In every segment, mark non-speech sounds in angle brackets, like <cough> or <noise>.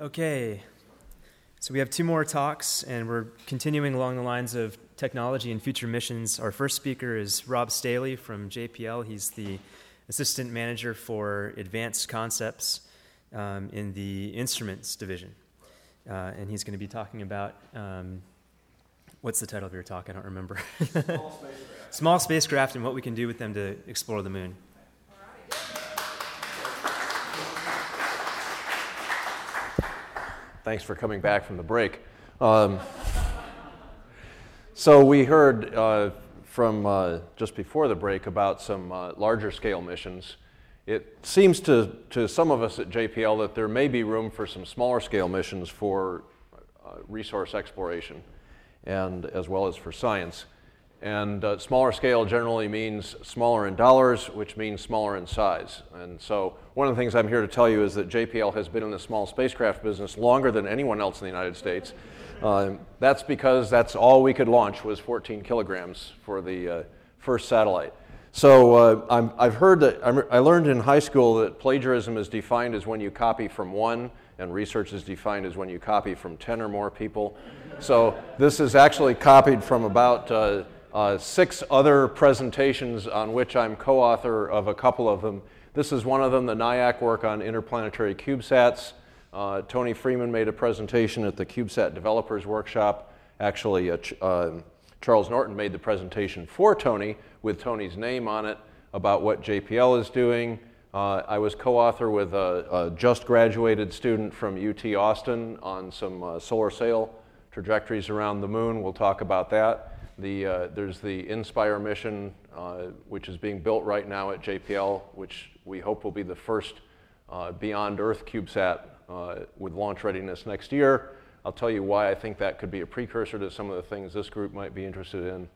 Okay, so we have two more talks, and we're continuing along the lines of technology and future missions. Our first speaker is Rob Staehle from JPL. He's the assistant manager for advanced concepts um, in the instruments division. Uh, and he's going to be talking about um, what's the title of your talk? I don't remember. <laughs> Small spacecraft. Small spacecraft and what we can do with them to explore the moon. Thanks for coming back from the break. Um, so, we heard uh, from uh, just before the break about some uh, larger scale missions. It seems to, to some of us at JPL that there may be room for some smaller scale missions for uh, resource exploration and as well as for science. And uh, smaller scale generally means smaller in dollars, which means smaller in size. And so, one of the things I'm here to tell you is that JPL has been in the small spacecraft business longer than anyone else in the United States. Uh, that's because that's all we could launch was 14 kilograms for the uh, first satellite. So uh, i have heard that i learned in high school that plagiarism is defined as when you copy from one, and research is defined as when you copy from 10 or more people. So this is actually copied from about uh, uh, six other presentations on which I'm co author of a couple of them. This is one of them, the NIAC work on interplanetary CubeSats. Uh, Tony Freeman made a presentation at the CubeSat Developers Workshop. Actually, uh, um, Charles Norton made the presentation for Tony with Tony's name on it about what JPL is doing. Uh, I was co author with a, a, just graduated student from UT Austin on some uh, solar sail trajectories around the moon. We'll talk about that. The, uh, there's the INSPIRE mission, uh, which is being built right now at JPL, which we hope will be the first uh, beyond Earth CubeSat uh, with launch readiness next year. I'll tell you why I think that could be a precursor to some of the things this group might be interested in.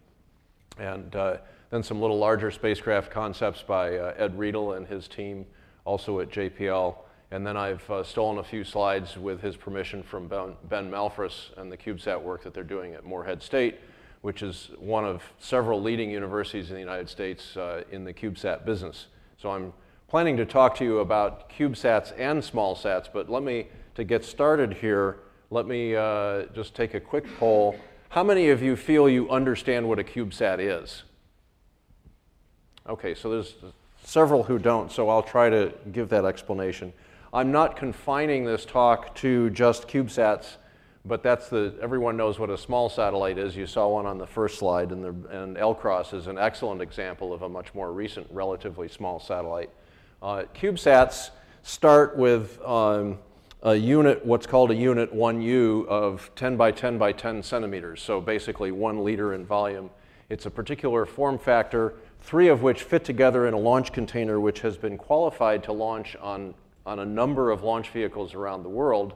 And uh, then some little larger spacecraft concepts by uh, Ed Riedel and his team, also at JPL. And then I've stolen a few slides with his permission from Ben, ben Malphrus and the CubeSat work that they're doing at Morehead State which is one of several leading universities in the United States uh, in the CubeSat business. So I'm planning to talk to you about CubeSats and small sats, but let me, to get started here, let me uh, just take a quick poll. How many of you feel you understand what a CubeSat is? Okay, so there's several who don't, so I'll try to give that explanation. I'm not confining this talk to just CubeSats but that's the, everyone knows what a small satellite is. You saw one on the first slide, and, the, and LCROSS is an excellent example of a much more recent, relatively small satellite. Uh, CubeSats start with um, a unit, what's called a unit 1U of 10 by 10 by 10 centimeters, so basically one liter in volume. It's a particular form factor, three of which fit together in a launch container, which has been qualified to launch on, on a number of launch vehicles around the world.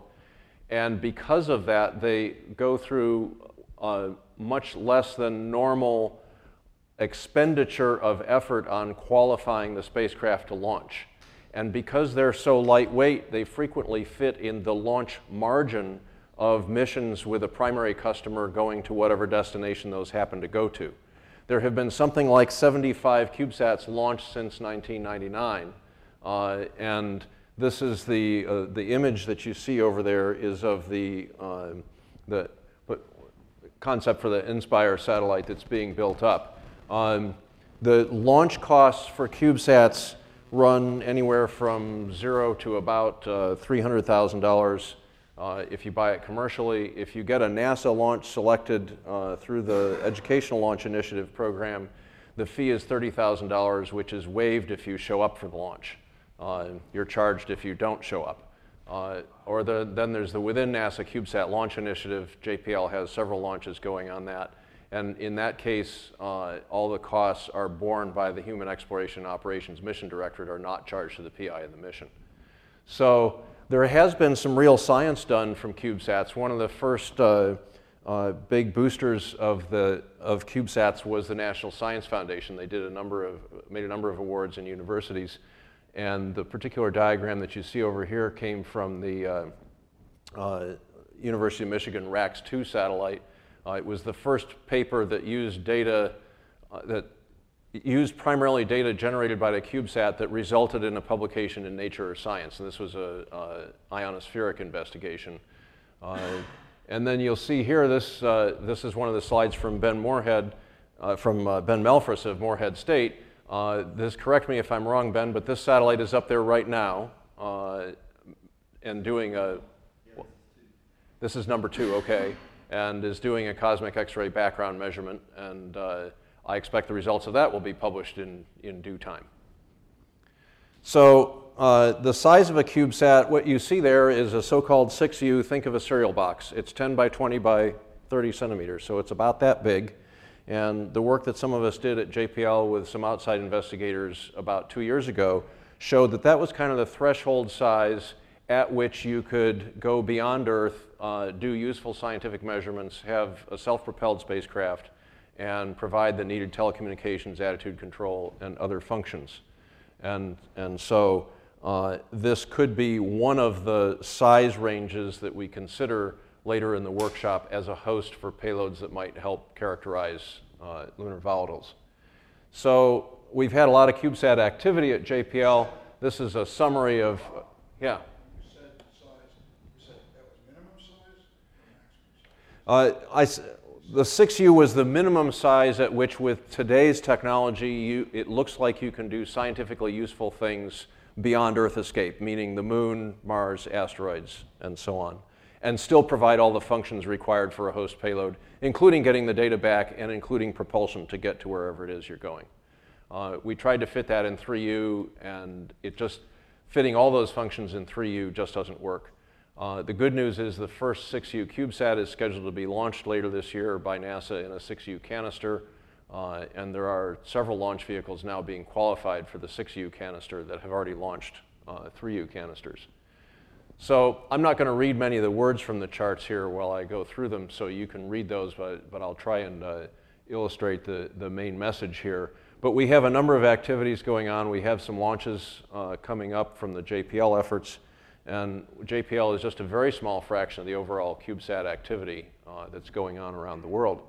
And because of that, they go through a much less than normal expenditure of effort on qualifying the spacecraft to launch. And because they're so lightweight, they frequently fit in the launch margin of missions with a primary customer going to whatever destination those happen to go to. There have been something like 75 CubeSats launched since 1999. Uh, and this is the, uh, the image that you see over there is of the, uh, the concept for the INSPIRE satellite that's being built up. Um, the launch costs for CubeSats run anywhere from zero to about uh, $300,000 uh, if you buy it commercially. If you get a NASA launch selected uh, through the Educational Launch Initiative program, the fee is $30,000, which is waived if you show up for the launch. Uh, you're charged if you don't show up. Uh, or the, then there's the within NASA CubeSat launch initiative. JPL has several launches going on that. And in that case, uh, all the costs are borne by the Human Exploration Operations Mission Directorate, are not charged to the PI of the mission. So there has been some real science done from CubeSats. One of the first uh, uh, big boosters of the of CubeSats was the National Science Foundation. They did a number of made a number of awards in universities and the particular diagram that you see over here came from the uh, uh, University of Michigan RAX-2 satellite. Uh, it was the first paper that used data uh, that used primarily data generated by the CubeSat that resulted in a publication in Nature or Science. And this was a, ionospheric investigation. Uh, and then you'll see here, this, uh, this is one of the slides from Ben Moorhead, from Ben Malphrus of Morehead State. Uh, this, correct me if I'm wrong, Ben, but this satellite is up there right now and doing a, well, this is number two, okay, and is doing a cosmic X-ray background measurement. And I expect the results of that will be published in, in due time. So uh, the size of a CubeSat, what you see there is a so-called 6U, think of a cereal box. It's 10 by 20 by 30 centimeters, so it's about that big. And the work that some of us did at JPL with some outside investigators about two years ago showed that that was kind of the threshold size at which you could go beyond Earth, uh, do useful scientific measurements, have a self-propelled spacecraft, and provide the needed telecommunications, attitude control, and other functions. And, and so uh, this could be one of the size ranges that we consider later in the workshop as a host for payloads that might help characterize uh, lunar volatiles. So we've had a lot of CubeSat activity at JPL. This is a summary of, uh, yeah. Uh, I, the 6U was the minimum size at which, with today's technology, you, it looks like you can do scientifically useful things beyond Earth escape, meaning the moon, Mars, asteroids, and so on, and still provide all the functions required for a host payload, including getting the data back and including propulsion to get to wherever it is you're going. Uh, we tried to fit that in 3U, and it just fitting all those functions in 3U just doesn't work. Uh, the good news is the first 6U CubeSat is scheduled to be launched later this year by NASA in a 6U canister. Uh, and there are several launch vehicles now being qualified for the 6U canister that have already launched uh, 3U canisters. So I'm not going to read many of the words from the charts here while I go through them, so you can read those, but, but I'll try and uh, illustrate the, the main message here. But we have a number of activities going on. We have some launches uh, coming up from the JPL efforts. And JPL is just a very small fraction of the overall CubeSat activity uh, that's going on around the world.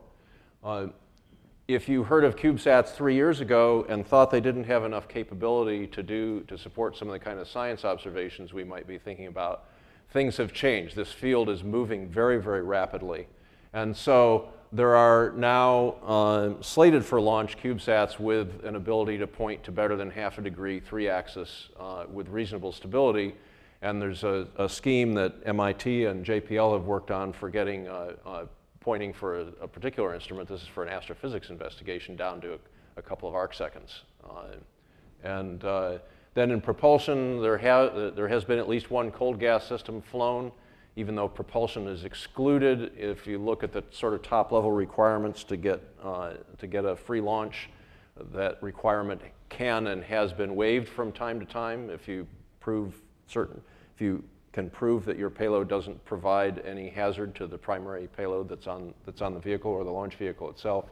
If you heard of CubeSats three years ago and thought they didn't have enough capability to do to support some of the kind of science observations we might be thinking about, things have changed. This field is moving very, very rapidly. And so there are now uh, slated for launch CubeSats with an ability to point to better than half a degree, three axis, uh, with reasonable stability and there's a, a, scheme that MIT and JPL have worked on for getting uh, uh, pointing for a, a, particular instrument. This is for an astrophysics investigation down to a, a couple of arc seconds. Uh, and uh, then in propulsion, there, ha- there has been at least one cold gas system flown, even though propulsion is excluded. If you look at the sort of top level requirements to get, uh, to get a free launch, that requirement can and has been waived from time to time if you prove certain, if you can prove that your payload doesn't provide any hazard to the primary payload that's on, that's on the vehicle or the launch vehicle itself.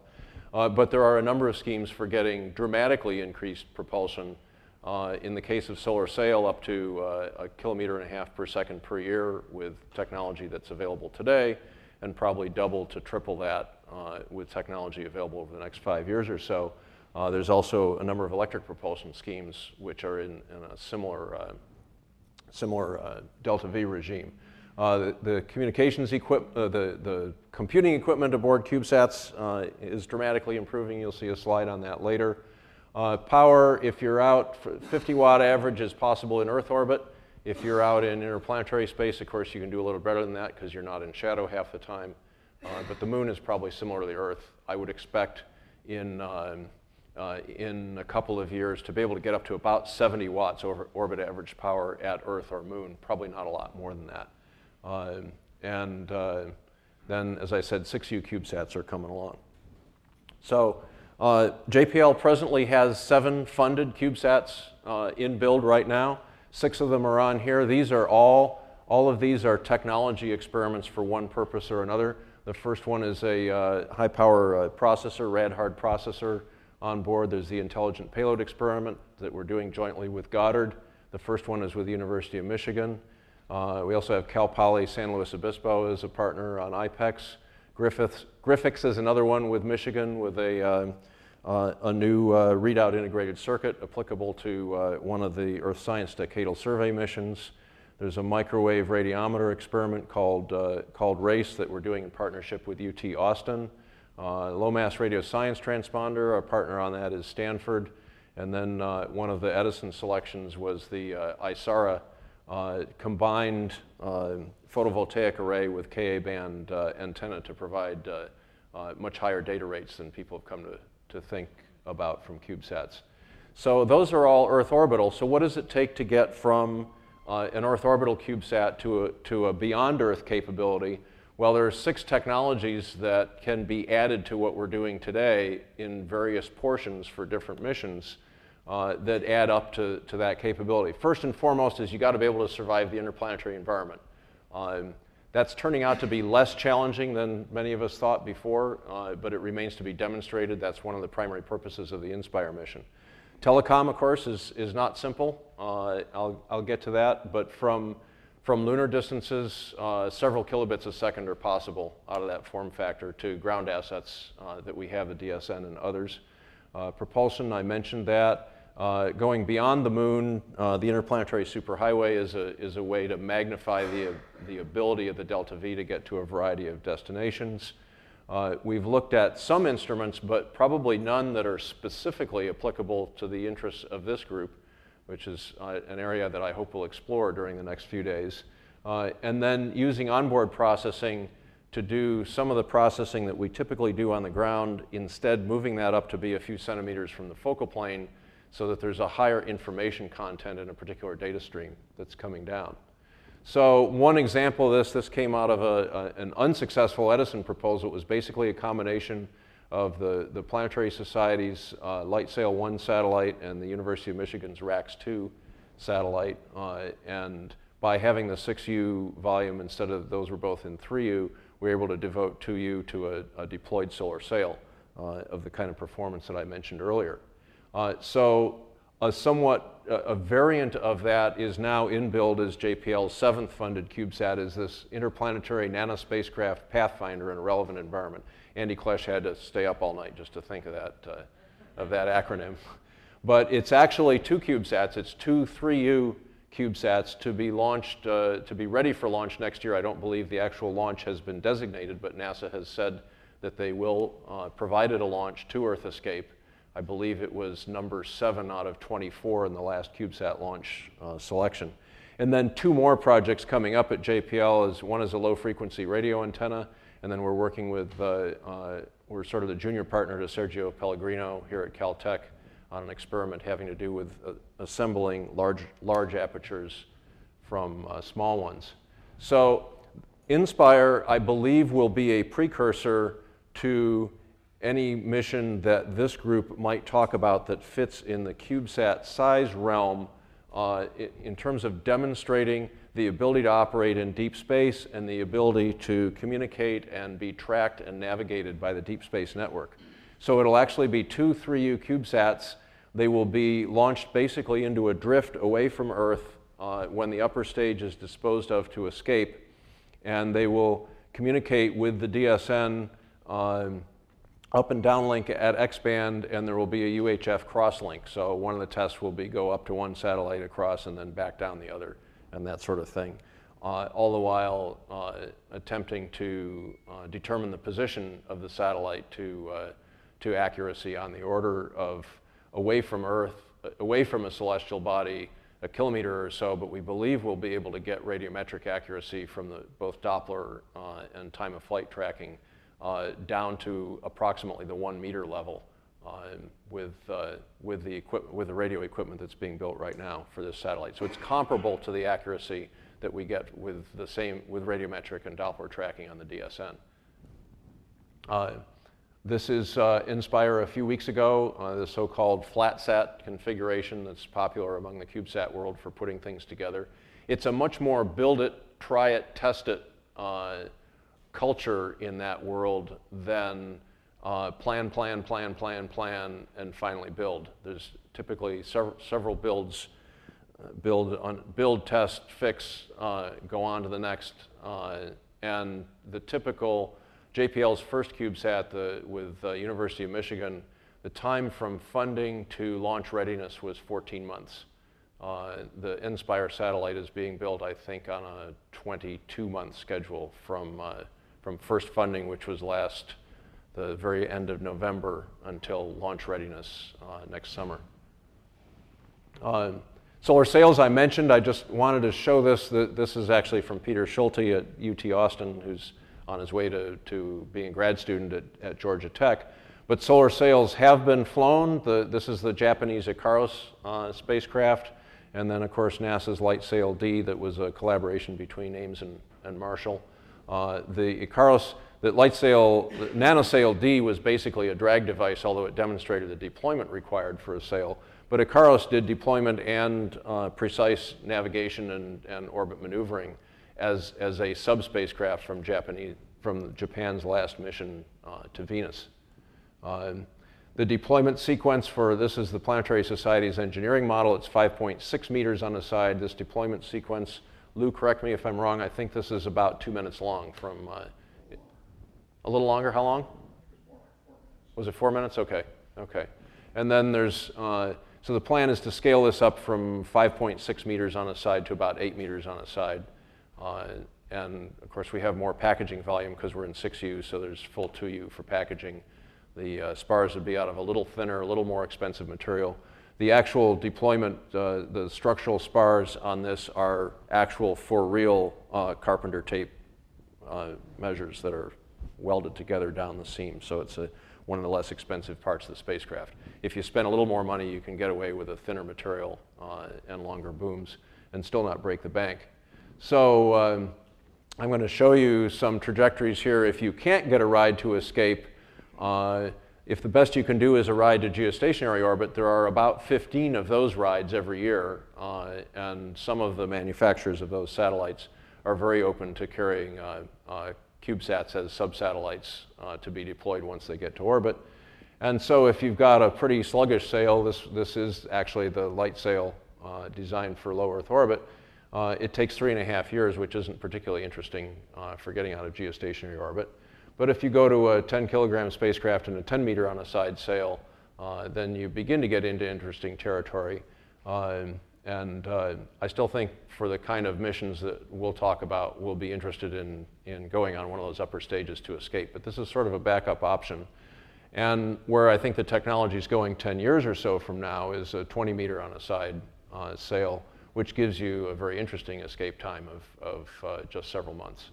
Uh, but there are a number of schemes for getting dramatically increased propulsion. Uh, in the case of Solar Sail, up to uh, a kilometer and a half per second per year with technology that's available today, and probably double to triple that uh, with technology available over the next five years or so. Uh, there's also a number of electric propulsion schemes which are in, in a similar uh, similar uh, delta V regime. Uh, the, the, communications equipment, uh, the, the computing equipment aboard CubeSats uh, is dramatically improving. You'll see a slide on that later. Power, if you're out, 50 watt average is possible in Earth orbit. If you're out in interplanetary space, of course, you can do a little better than that because you're not in shadow half the time. Uh, but the moon is probably similar to the Earth. I would expect in um, uh, in a couple of years to be able to get up to about 70 watts over orbit average power at Earth or Moon, probably not a lot more than that. Uh, and uh, then, as I said, 6U CubeSats are coming along. So uh, JPL presently has seven funded CubeSats uh, in build right now. Six of them are on here. These are all, all of these are technology experiments for one purpose or another. The first one is a uh, high power processor, rad-hard processor on board. There's the Intelligent Payload Experiment that we're doing jointly with Goddard. The first one is with the University of Michigan. Uh, we also have Cal Poly San Luis Obispo as a partner on IPEX. Griffiths, GRIFEX is another one with Michigan with a, uh, uh, a new uh, readout integrated circuit applicable to uh, one of the Earth Science Decadal Survey missions. There's a microwave radiometer experiment called, uh, called RACE that we're doing in partnership with UT Austin. Uh, low mass radio science transponder, our partner on that is Stanford. And then uh, one of the Edison selections was the uh, ISARA uh, combined uh, photovoltaic array with Ka band antenna to provide much higher data rates than people have come to, to think about from CubeSats. So those are all Earth orbital. So what does it take to get from uh, an Earth orbital CubeSat to a, to a beyond Earth capability, well, there are six technologies that can be added to what we're doing today in various portions for different missions uh, that add up to, to that capability. First and foremost is you got to be able to survive the interplanetary environment. Um, that's turning out to be less challenging than many of us thought before, uh, but it remains to be demonstrated. That's one of the primary purposes of the INSPIRE mission. Telecom, of course, is, is not simple. Uh, I'll, I'll get to that, but from, from lunar distances, uh, several kilobits a second are possible out of that form factor to ground assets uh, that we have, the DSN and others. Uh, propulsion, I mentioned that. Uh, going beyond the moon, uh, the interplanetary superhighway is a, is a way to magnify the, the ability of the Delta V to get to a variety of destinations. Uh, we've looked at some instruments, but probably none that are specifically applicable to the interests of this group, which is uh, an area that I hope we'll explore during the next few days. Uh, and then using onboard processing to do some of the processing that we typically do on the ground, instead moving that up to be a few centimeters from the focal plane so that there's a higher information content in a particular data stream that's coming down. So one example of this, this came out of a, a, an unsuccessful Edison proposal. It was basically a combination of the, the Planetary Society's uh, LightSail 1 satellite and the University of Michigan's RAX 2 satellite. Uh, and by having the 6U volume instead of those were both in 3U, we were able to devote 2U to a, a deployed solar sail uh, of the kind of performance that I mentioned earlier. Uh, so a somewhat a variant of that is now in build as JPL's seventh funded CubeSat is this interplanetary nanospacecraft Pathfinder in a relevant environment. Andy Klesh had to stay up all night just to think of that, uh, of that acronym. <laughs> But it's actually two CubeSats. It's two 3U CubeSats to be launched, uh, to be ready for launch next year. I don't believe the actual launch has been designated, but NASA has said that they will uh, provide it a launch to Earth Escape I believe it was number seven out of 24 in the last CubeSat launch uh, selection. And then two more projects coming up at JPL is one is a low frequency radio antenna, and then we're working with, uh, uh, we're sort of the junior partner to Sergio Pellegrino here at Caltech on an experiment having to do with uh, assembling large, large apertures from small ones. So INSPIRE, I believe, will be a precursor to any mission that this group might talk about that fits in the CubeSat size realm uh, in terms of demonstrating the ability to operate in deep space and the ability to communicate and be tracked and navigated by the Deep Space Network. So it'll actually be two 3U CubeSats. They will be launched basically into a drift away from Earth uh, when the upper stage is disposed of to escape, and they will communicate with the DSN um, up and downlink at X-band, and there will be a UHF crosslink. So one of the tests will be go up to one satellite across and then back down the other, and that sort of thing. Uh, all the while uh, attempting to uh, determine the position of the satellite to, uh, to accuracy on the order of away from Earth, away from a celestial body, a kilometer or so, but we believe we'll be able to get radiometric accuracy from the, both Doppler and time of flight tracking down to approximately the one meter level uh, with, uh, with, the equip- with the radio equipment that's being built right now for this satellite. So it's comparable to the accuracy that we get with the same with radiometric and Doppler tracking on the DSN. Uh, this is uh, INSPIRE a few weeks ago, uh, the so-called flat-sat configuration that's popular among the CubeSat world for putting things together. It's a much more build it, try it, test it culture in that world than uh, plan, plan, plan, plan, plan, and finally build. There's typically several, several builds, uh, build, on, build, test, fix, uh, go on to the next. Uh, and the typical JPL's first CubeSat the, with uh, University of Michigan, the time from funding to launch readiness was 14 months. Uh, the INSPIRE satellite is being built, I think, on a 22 month schedule from, from first funding, which was last the very end of November, until launch readiness uh, next summer. Uh, solar sails, I mentioned. I just wanted to show this. This is actually from Peter Schulte at UT Austin, who's on his way to, to being a grad student at, at Georgia Tech. But solar sails have been flown. The, this is the Japanese Ikaros uh, spacecraft. And then, of course, NASA's Light Sail D, that was a collaboration between Ames and, and Marshall. Uh, the Ikaros, the LightSail, NanoSail D was basically a drag device, although it demonstrated the deployment required for a sail. But Ikaros did deployment and uh, precise navigation and, and orbit maneuvering as, as a subspacecraft from, Japanese, from Japan's last mission uh, to Venus. Uh, the deployment sequence for this is the Planetary Society's engineering model. It's 5.6 meters on the side. This deployment sequence, Lou, correct me if I'm wrong, I think this is about two minutes long from uh, a little longer. How long? Was it four minutes? Okay, okay. And then there's, uh, so the plan is to scale this up from 5.6 meters on a side to about eight meters on a side. Uh, and of course, we have more packaging volume because we're in 6U, so there's full 2U for packaging. The uh, spars would be out of a little thinner, a little more expensive material. The actual deployment, uh, the structural spars on this are actual for real uh, carpenter tape uh, measures that are welded together down the seam. So it's a, one of the less expensive parts of the spacecraft. If you spend a little more money, you can get away with a thinner material uh, and longer booms and still not break the bank. So um, I'm going to show you some trajectories here. If you can't get a ride to escape, uh, if the best you can do is a ride to geostationary orbit, there are about 15 of those rides every year, uh, and some of the manufacturers of those satellites are very open to carrying uh, uh CubeSats as subsatellites uh, to be deployed once they get to orbit. And so if you've got a pretty sluggish sail, this, this is actually the light sail uh, designed for low Earth orbit, it takes three and a half years, which isn't particularly interesting for getting out of geostationary orbit. But if you go to a 10 kilogram spacecraft and a 10 meter on a side sail, uh, then you begin to get into interesting territory. Uh, and uh, I still think for the kind of missions that we'll talk about, we'll be interested in, in going on one of those upper stages to escape. But this is sort of a backup option. And where I think the technology is going 10 years or so from now is a 20 meter on a side uh, sail, which gives you a very interesting escape time of, of uh, just several months.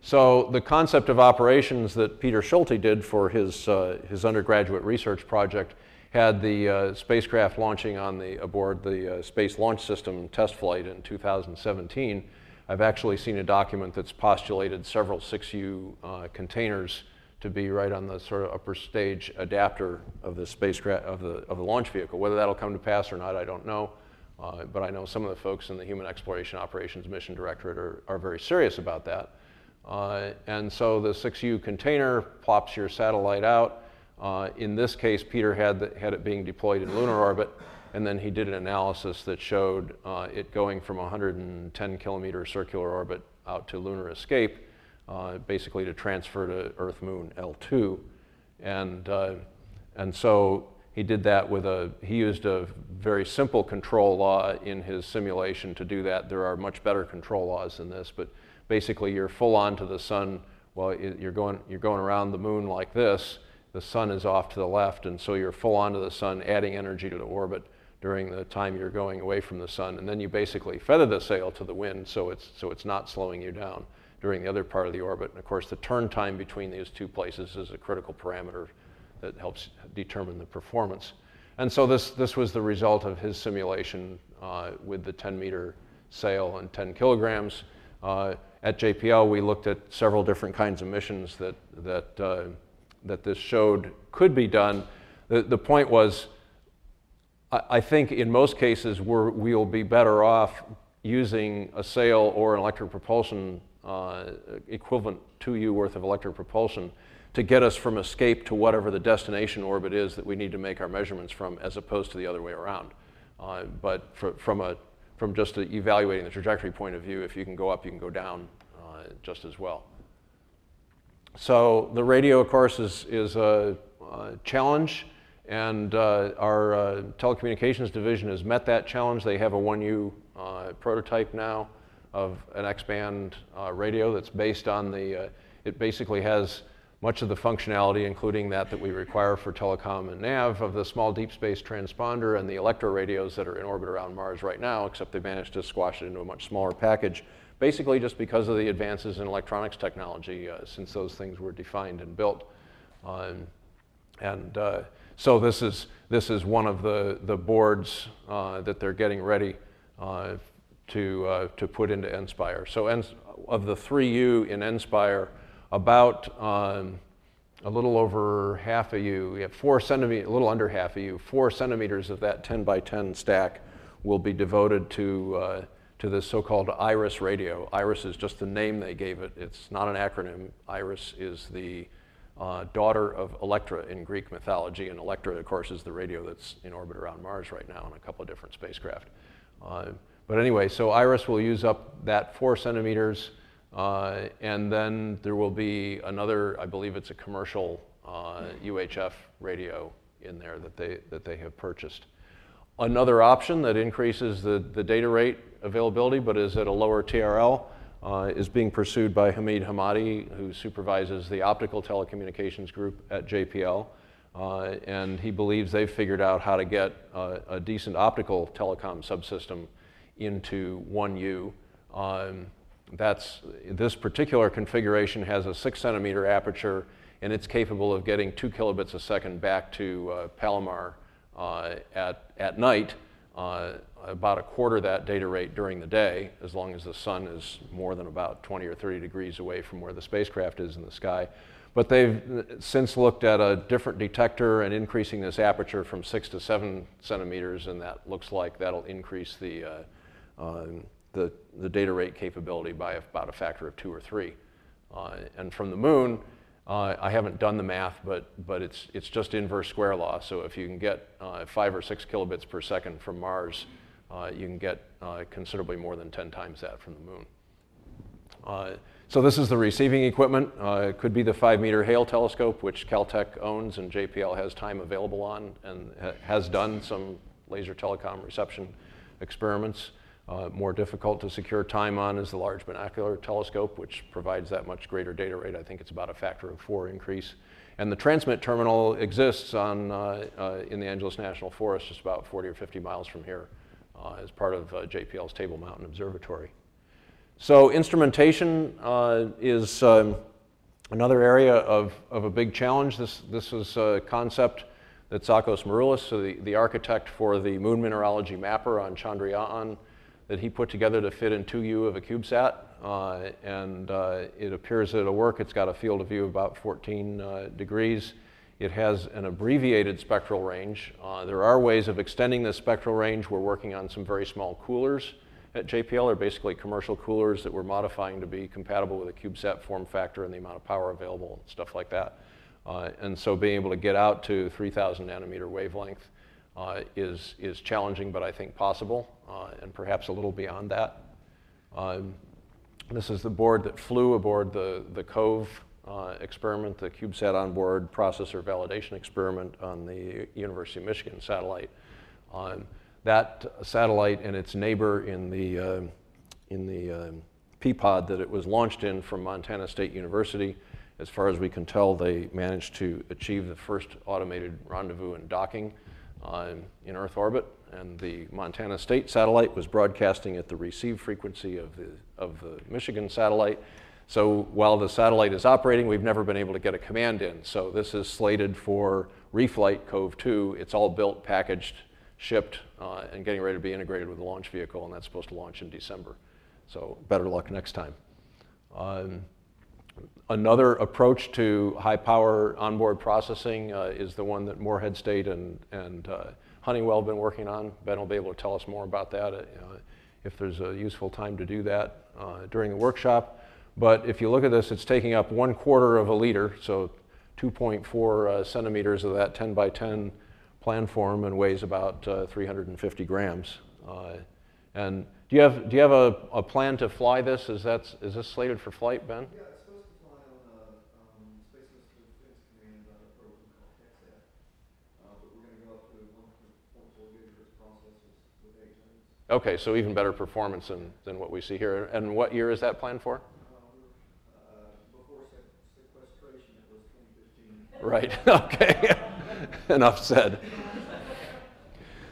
So the concept of operations that Peter Schulte did for his, uh, his undergraduate research project had the uh, spacecraft launching on the, aboard the uh, Space Launch System test flight in 2017. I've actually seen a document that's postulated several 6U uh, containers to be right on the sort of upper stage adapter of the spacecraft of the, of the launch vehicle. Whether that'll come to pass or not, I don't know. Uh, but I know some of the folks in the Human Exploration Operations Mission Directorate are, are very serious about that. Uh, and so the 6U container plops your satellite out. Uh, in this case, Peter had, the, had it being deployed in lunar orbit, and then he did an analysis that showed uh, it going from 110 kilometer circular orbit out to lunar escape, uh, basically to transfer to Earth Moon L2. And, uh, and so he did that with a, he used a very simple control law in his simulation to do that. There are much better control laws than this, but basically you're full on to the sun well you're going you're going around the moon like this the sun is off to the left and so you're full on to the sun adding energy to the orbit during the time you're going away from the sun. And then you basically feather the sail to the wind so it's so it's not slowing you down during the other part of the orbit. And of course the turn time between these two places is a critical parameter that helps determine the performance. And so this this was the result of his simulation uh, with the 10 meter sail and 10 kilograms. Uh, at JPL, we looked at several different kinds of missions that, that, uh, that this showed could be done. The, the point was, I, I think in most cases, we're, we'll be better off using a sail or an electric propulsion uh, equivalent to you worth of electric propulsion to get us from escape to whatever the destination orbit is that we need to make our measurements from, as opposed to the other way around. Uh, but for, from, a, from just evaluating the trajectory point of view, if you can go up, you can go down just as well. So the radio, of course, is, is a, uh, challenge, and uh, our uh, telecommunications division has met that challenge. They have a 1U uh, prototype now of an X-band uh, radio that's based on the, it basically has much of the functionality, including that that we require for telecom and nav, of the small deep space transponder and the Electra radios that are in orbit around Mars right now, except they managed to squash it into a much smaller package, basically just because of the advances in electronics technology uh, since those things were defined and built. Um, and uh, so this is, this is one of the, the boards uh, that they're getting ready uh, to, uh, to put into INSPIRE. So of the 3U in INSPIRE, about um, a little over half a U, four centimeters, a little under half a U, four centimeters of that 10 by 10 stack will be devoted to, uh, to this so-called IRIS radio. IRIS is just the name they gave it. It's not an acronym. IRIS is the uh, daughter of Electra in Greek mythology, and Electra, of course, is the radio that's in orbit around Mars right now on a couple of different spacecraft. Uh, but anyway, so IRIS will use up that four centimeters. Uh, and then there will be another, I believe it's a commercial uh, UHF radio in there that they, that they have purchased. Another option that increases the, the data rate availability but is at a lower TRL uh, is being pursued by Hamid Hemmati, who supervises the optical telecommunications group at JPL. Uh, and he believes they've figured out how to get a decent optical telecom subsystem into 1U. Um, that's, this particular configuration has a six centimeter aperture and it's capable of getting two kilobits a second back to uh, Palomar uh, at, at night, uh, about a quarter that data rate during the day, as long as the sun is more than about 20 or 30 degrees away from where the spacecraft is in the sky. But they've since looked at a different detector and increasing this aperture from six to seven centimeters, and that looks like that'll increase the uh, um, the, the data rate capability by about a factor of two or three. Uh, and from the moon, uh, I haven't done the math, but, but it's, it's just inverse square law. So if you can get uh, five or six kilobits per second from Mars, uh, you can get uh, considerably more than 10 times that from the moon. Uh, so this is the receiving equipment. it could be the five meter Hale telescope, which Caltech owns and JPL has time available on and ha has done some laser telecom reception experiments. Uh, more difficult to secure time on is the Large Binocular Telescope, which provides that much greater data rate. I think it's about a factor of four increase. And the transmit terminal exists on, uh, uh, in the Angeles National Forest, just about 40 or 50 miles from here, uh, as part of uh, JPL's Table Mountain Observatory. So instrumentation uh, is um, another area of, of a big challenge. This, this is a concept that Tsakos Mouroulis, so the, the architect for the moon mineralogy mapper on Chandrayaan, that he put together to fit in 2U of a CubeSat. Uh, and uh, it appears that it'll work. It's got a field of view of about 14 uh, degrees. It has an abbreviated spectral range. Uh, there are ways of extending this spectral range. We're working on some very small coolers at JPL. They're basically commercial coolers that we're modifying to be compatible with a CubeSat form factor and the amount of power available, and stuff like that. Uh, and so being able to get out to 3,000 nanometer wavelength uh, is, is challenging, but I think possible, uh, and perhaps a little beyond that. Um, this is the board that flew aboard the, the COVE uh, experiment, the CubeSat onboard processor validation experiment on the University of Michigan satellite. Um, that satellite and its neighbor in the, uh, in the um, P-pod that it was launched in from Montana State University, as far as we can tell, they managed to achieve the first automated rendezvous and docking um, in Earth orbit, and the Montana State satellite was broadcasting at the receive frequency of the, of the Michigan satellite. So while the satellite is operating, we've never been able to get a command in. So this is slated for reflight Cove 2. It's all built, packaged, shipped, uh, and getting ready to be integrated with the launch vehicle, and that's supposed to launch in December. So better luck next time. Um, Another approach to high power onboard processing uh, is the one that Morehead State and, and uh, Honeywell been working on. Ben will be able to tell us more about that uh, if there's a useful time to do that uh, during the workshop. But if you look at this, it's taking up one quarter of a liter, so 2.4 uh, centimeters of that 10 by 10 planform and weighs about uh, 350 grams. and do you have, do you have a, a plan to fly this? Is, that, is this slated for flight, Ben? Yeah. Okay, so even better performance than, than what we see here. And what year is that planned for? Before sequestration, it was 2015. Right, <laughs> okay. <laughs> Enough said.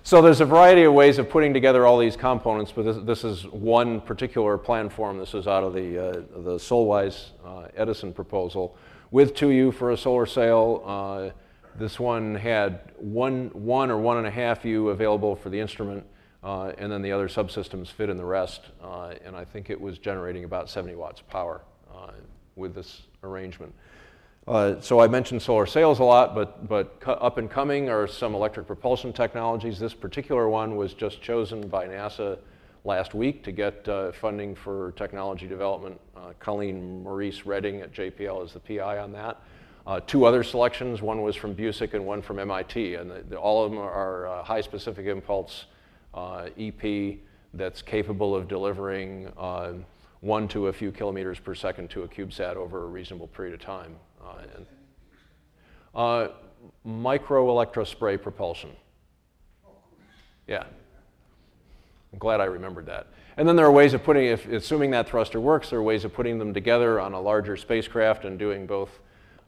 So there's a variety of ways of putting together all these components, but this, this is one particular plan form. This is out of the, uh, the Solwise uh, Edison proposal with 2U for a solar sail. Uh, this one had one, one or one and a half U available for the instrument, uh, and then the other subsystems fit in the rest. Uh, and I think it was generating about 70 watts of power uh, with this arrangement. Uh, so I mentioned solar sails a lot, but, but up and coming are some electric propulsion technologies. This particular one was just chosen by NASA last week to get uh, funding for technology development. Uh, Colleen Marrese-Reading at JPL is the PI on that. Uh, two other selections, one was from Busek and one from MIT, and the, the, all of them are uh, high specific impulse EP that's capable of delivering one to a few kilometers per second to a CubeSat over a reasonable period of time. Uh, and, uh, microelectrospray propulsion. Yeah. I'm glad I remembered that. And then there are ways of putting, if, assuming that thruster works, there are ways of putting them together on a larger spacecraft and doing both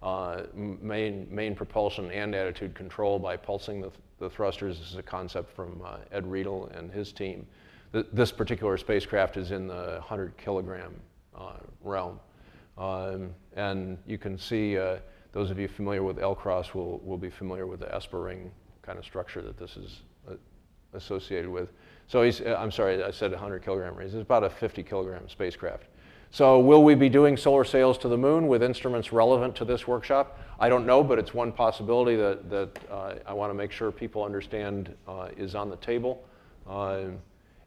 uh, main, main propulsion and attitude control by pulsing the, the thrusters. This is a concept from uh, Ed Riedel and his team. Th this particular spacecraft is in the 100 kilogram uh, realm. Um, and you can see, uh, those of you familiar with LCROSS will, will be familiar with the ESPA ring kind of structure that this is uh, associated with. So I'm sorry, I said 100 kilogram range. It's about a 50 kilogram spacecraft. So will we be doing solar sails to the moon with instruments relevant to this workshop? I don't know, but it's one possibility that, that uh, I want to make sure people understand uh, is on the table. Uh,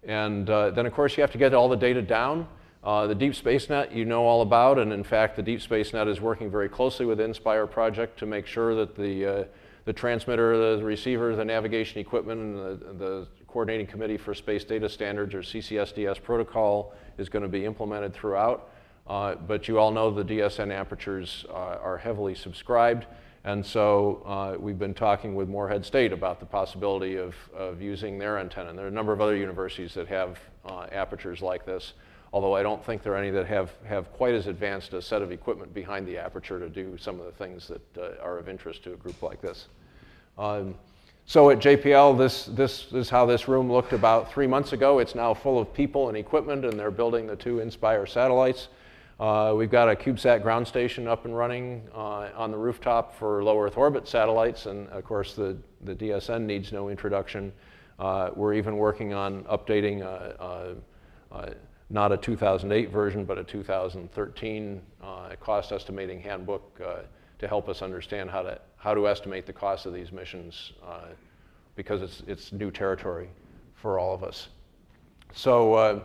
and uh, then, of course, you have to get all the data down. Uh, the Deep Space Net you know all about, and in fact, the Deep Space Net is working very closely with INSPIRE project to make sure that the, uh, the transmitter, the receiver, the navigation equipment, and the, the Coordinating Committee for Space Data Standards, or CCSDS protocol, is going to be implemented throughout. Uh, but you all know the DSN apertures uh, are heavily subscribed. And so uh, we've been talking with Morehead State about the possibility of, of using their antenna. And there are a number of other universities that have uh, apertures like this although I don't think there are any that have, have quite as advanced a set of equipment behind the aperture to do some of the things that uh, are of interest to a group like this. Um, so at JPL, this, this is how this room looked about three months ago. It's now full of people and equipment, and they're building the two Inspire satellites. Uh, we've got a CubeSat ground station up and running uh, on the rooftop for low Earth orbit satellites, and of course the, the DSN needs no introduction. Uh, we're even working on updating not a 2008 version, but a 2013 uh, cost estimating handbook uh, to help us understand how to, how to estimate the cost of these missions uh, because it's, it's new territory for all of us. So, uh,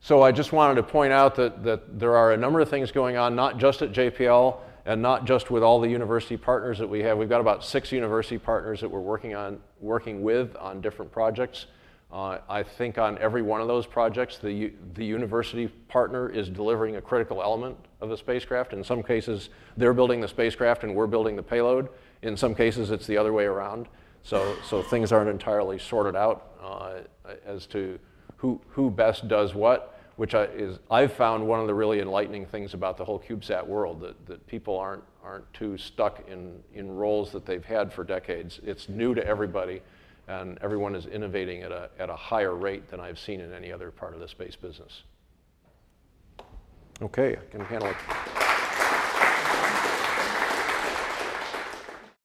so I just wanted to point out that, that there are a number of things going on, not just at JPL and not just with all the university partners that we have. We've got about six university partners that we're working, on, working with on different projects. Uh, I think on every one of those projects, the, the university partner is delivering a critical element of the spacecraft. In some cases, they're building the spacecraft and we're building the payload. In some cases, it's the other way around. So, so things aren't entirely sorted out uh, as to who, who best does what, which I, is, I've found one of the really enlightening things about the whole CubeSat world, that, that people aren't, aren't too stuck in, in roles that they've had for decades. It's new to everybody and everyone is innovating at a, at a higher rate than I've seen in any other part of the space business. Okay, I can handle it.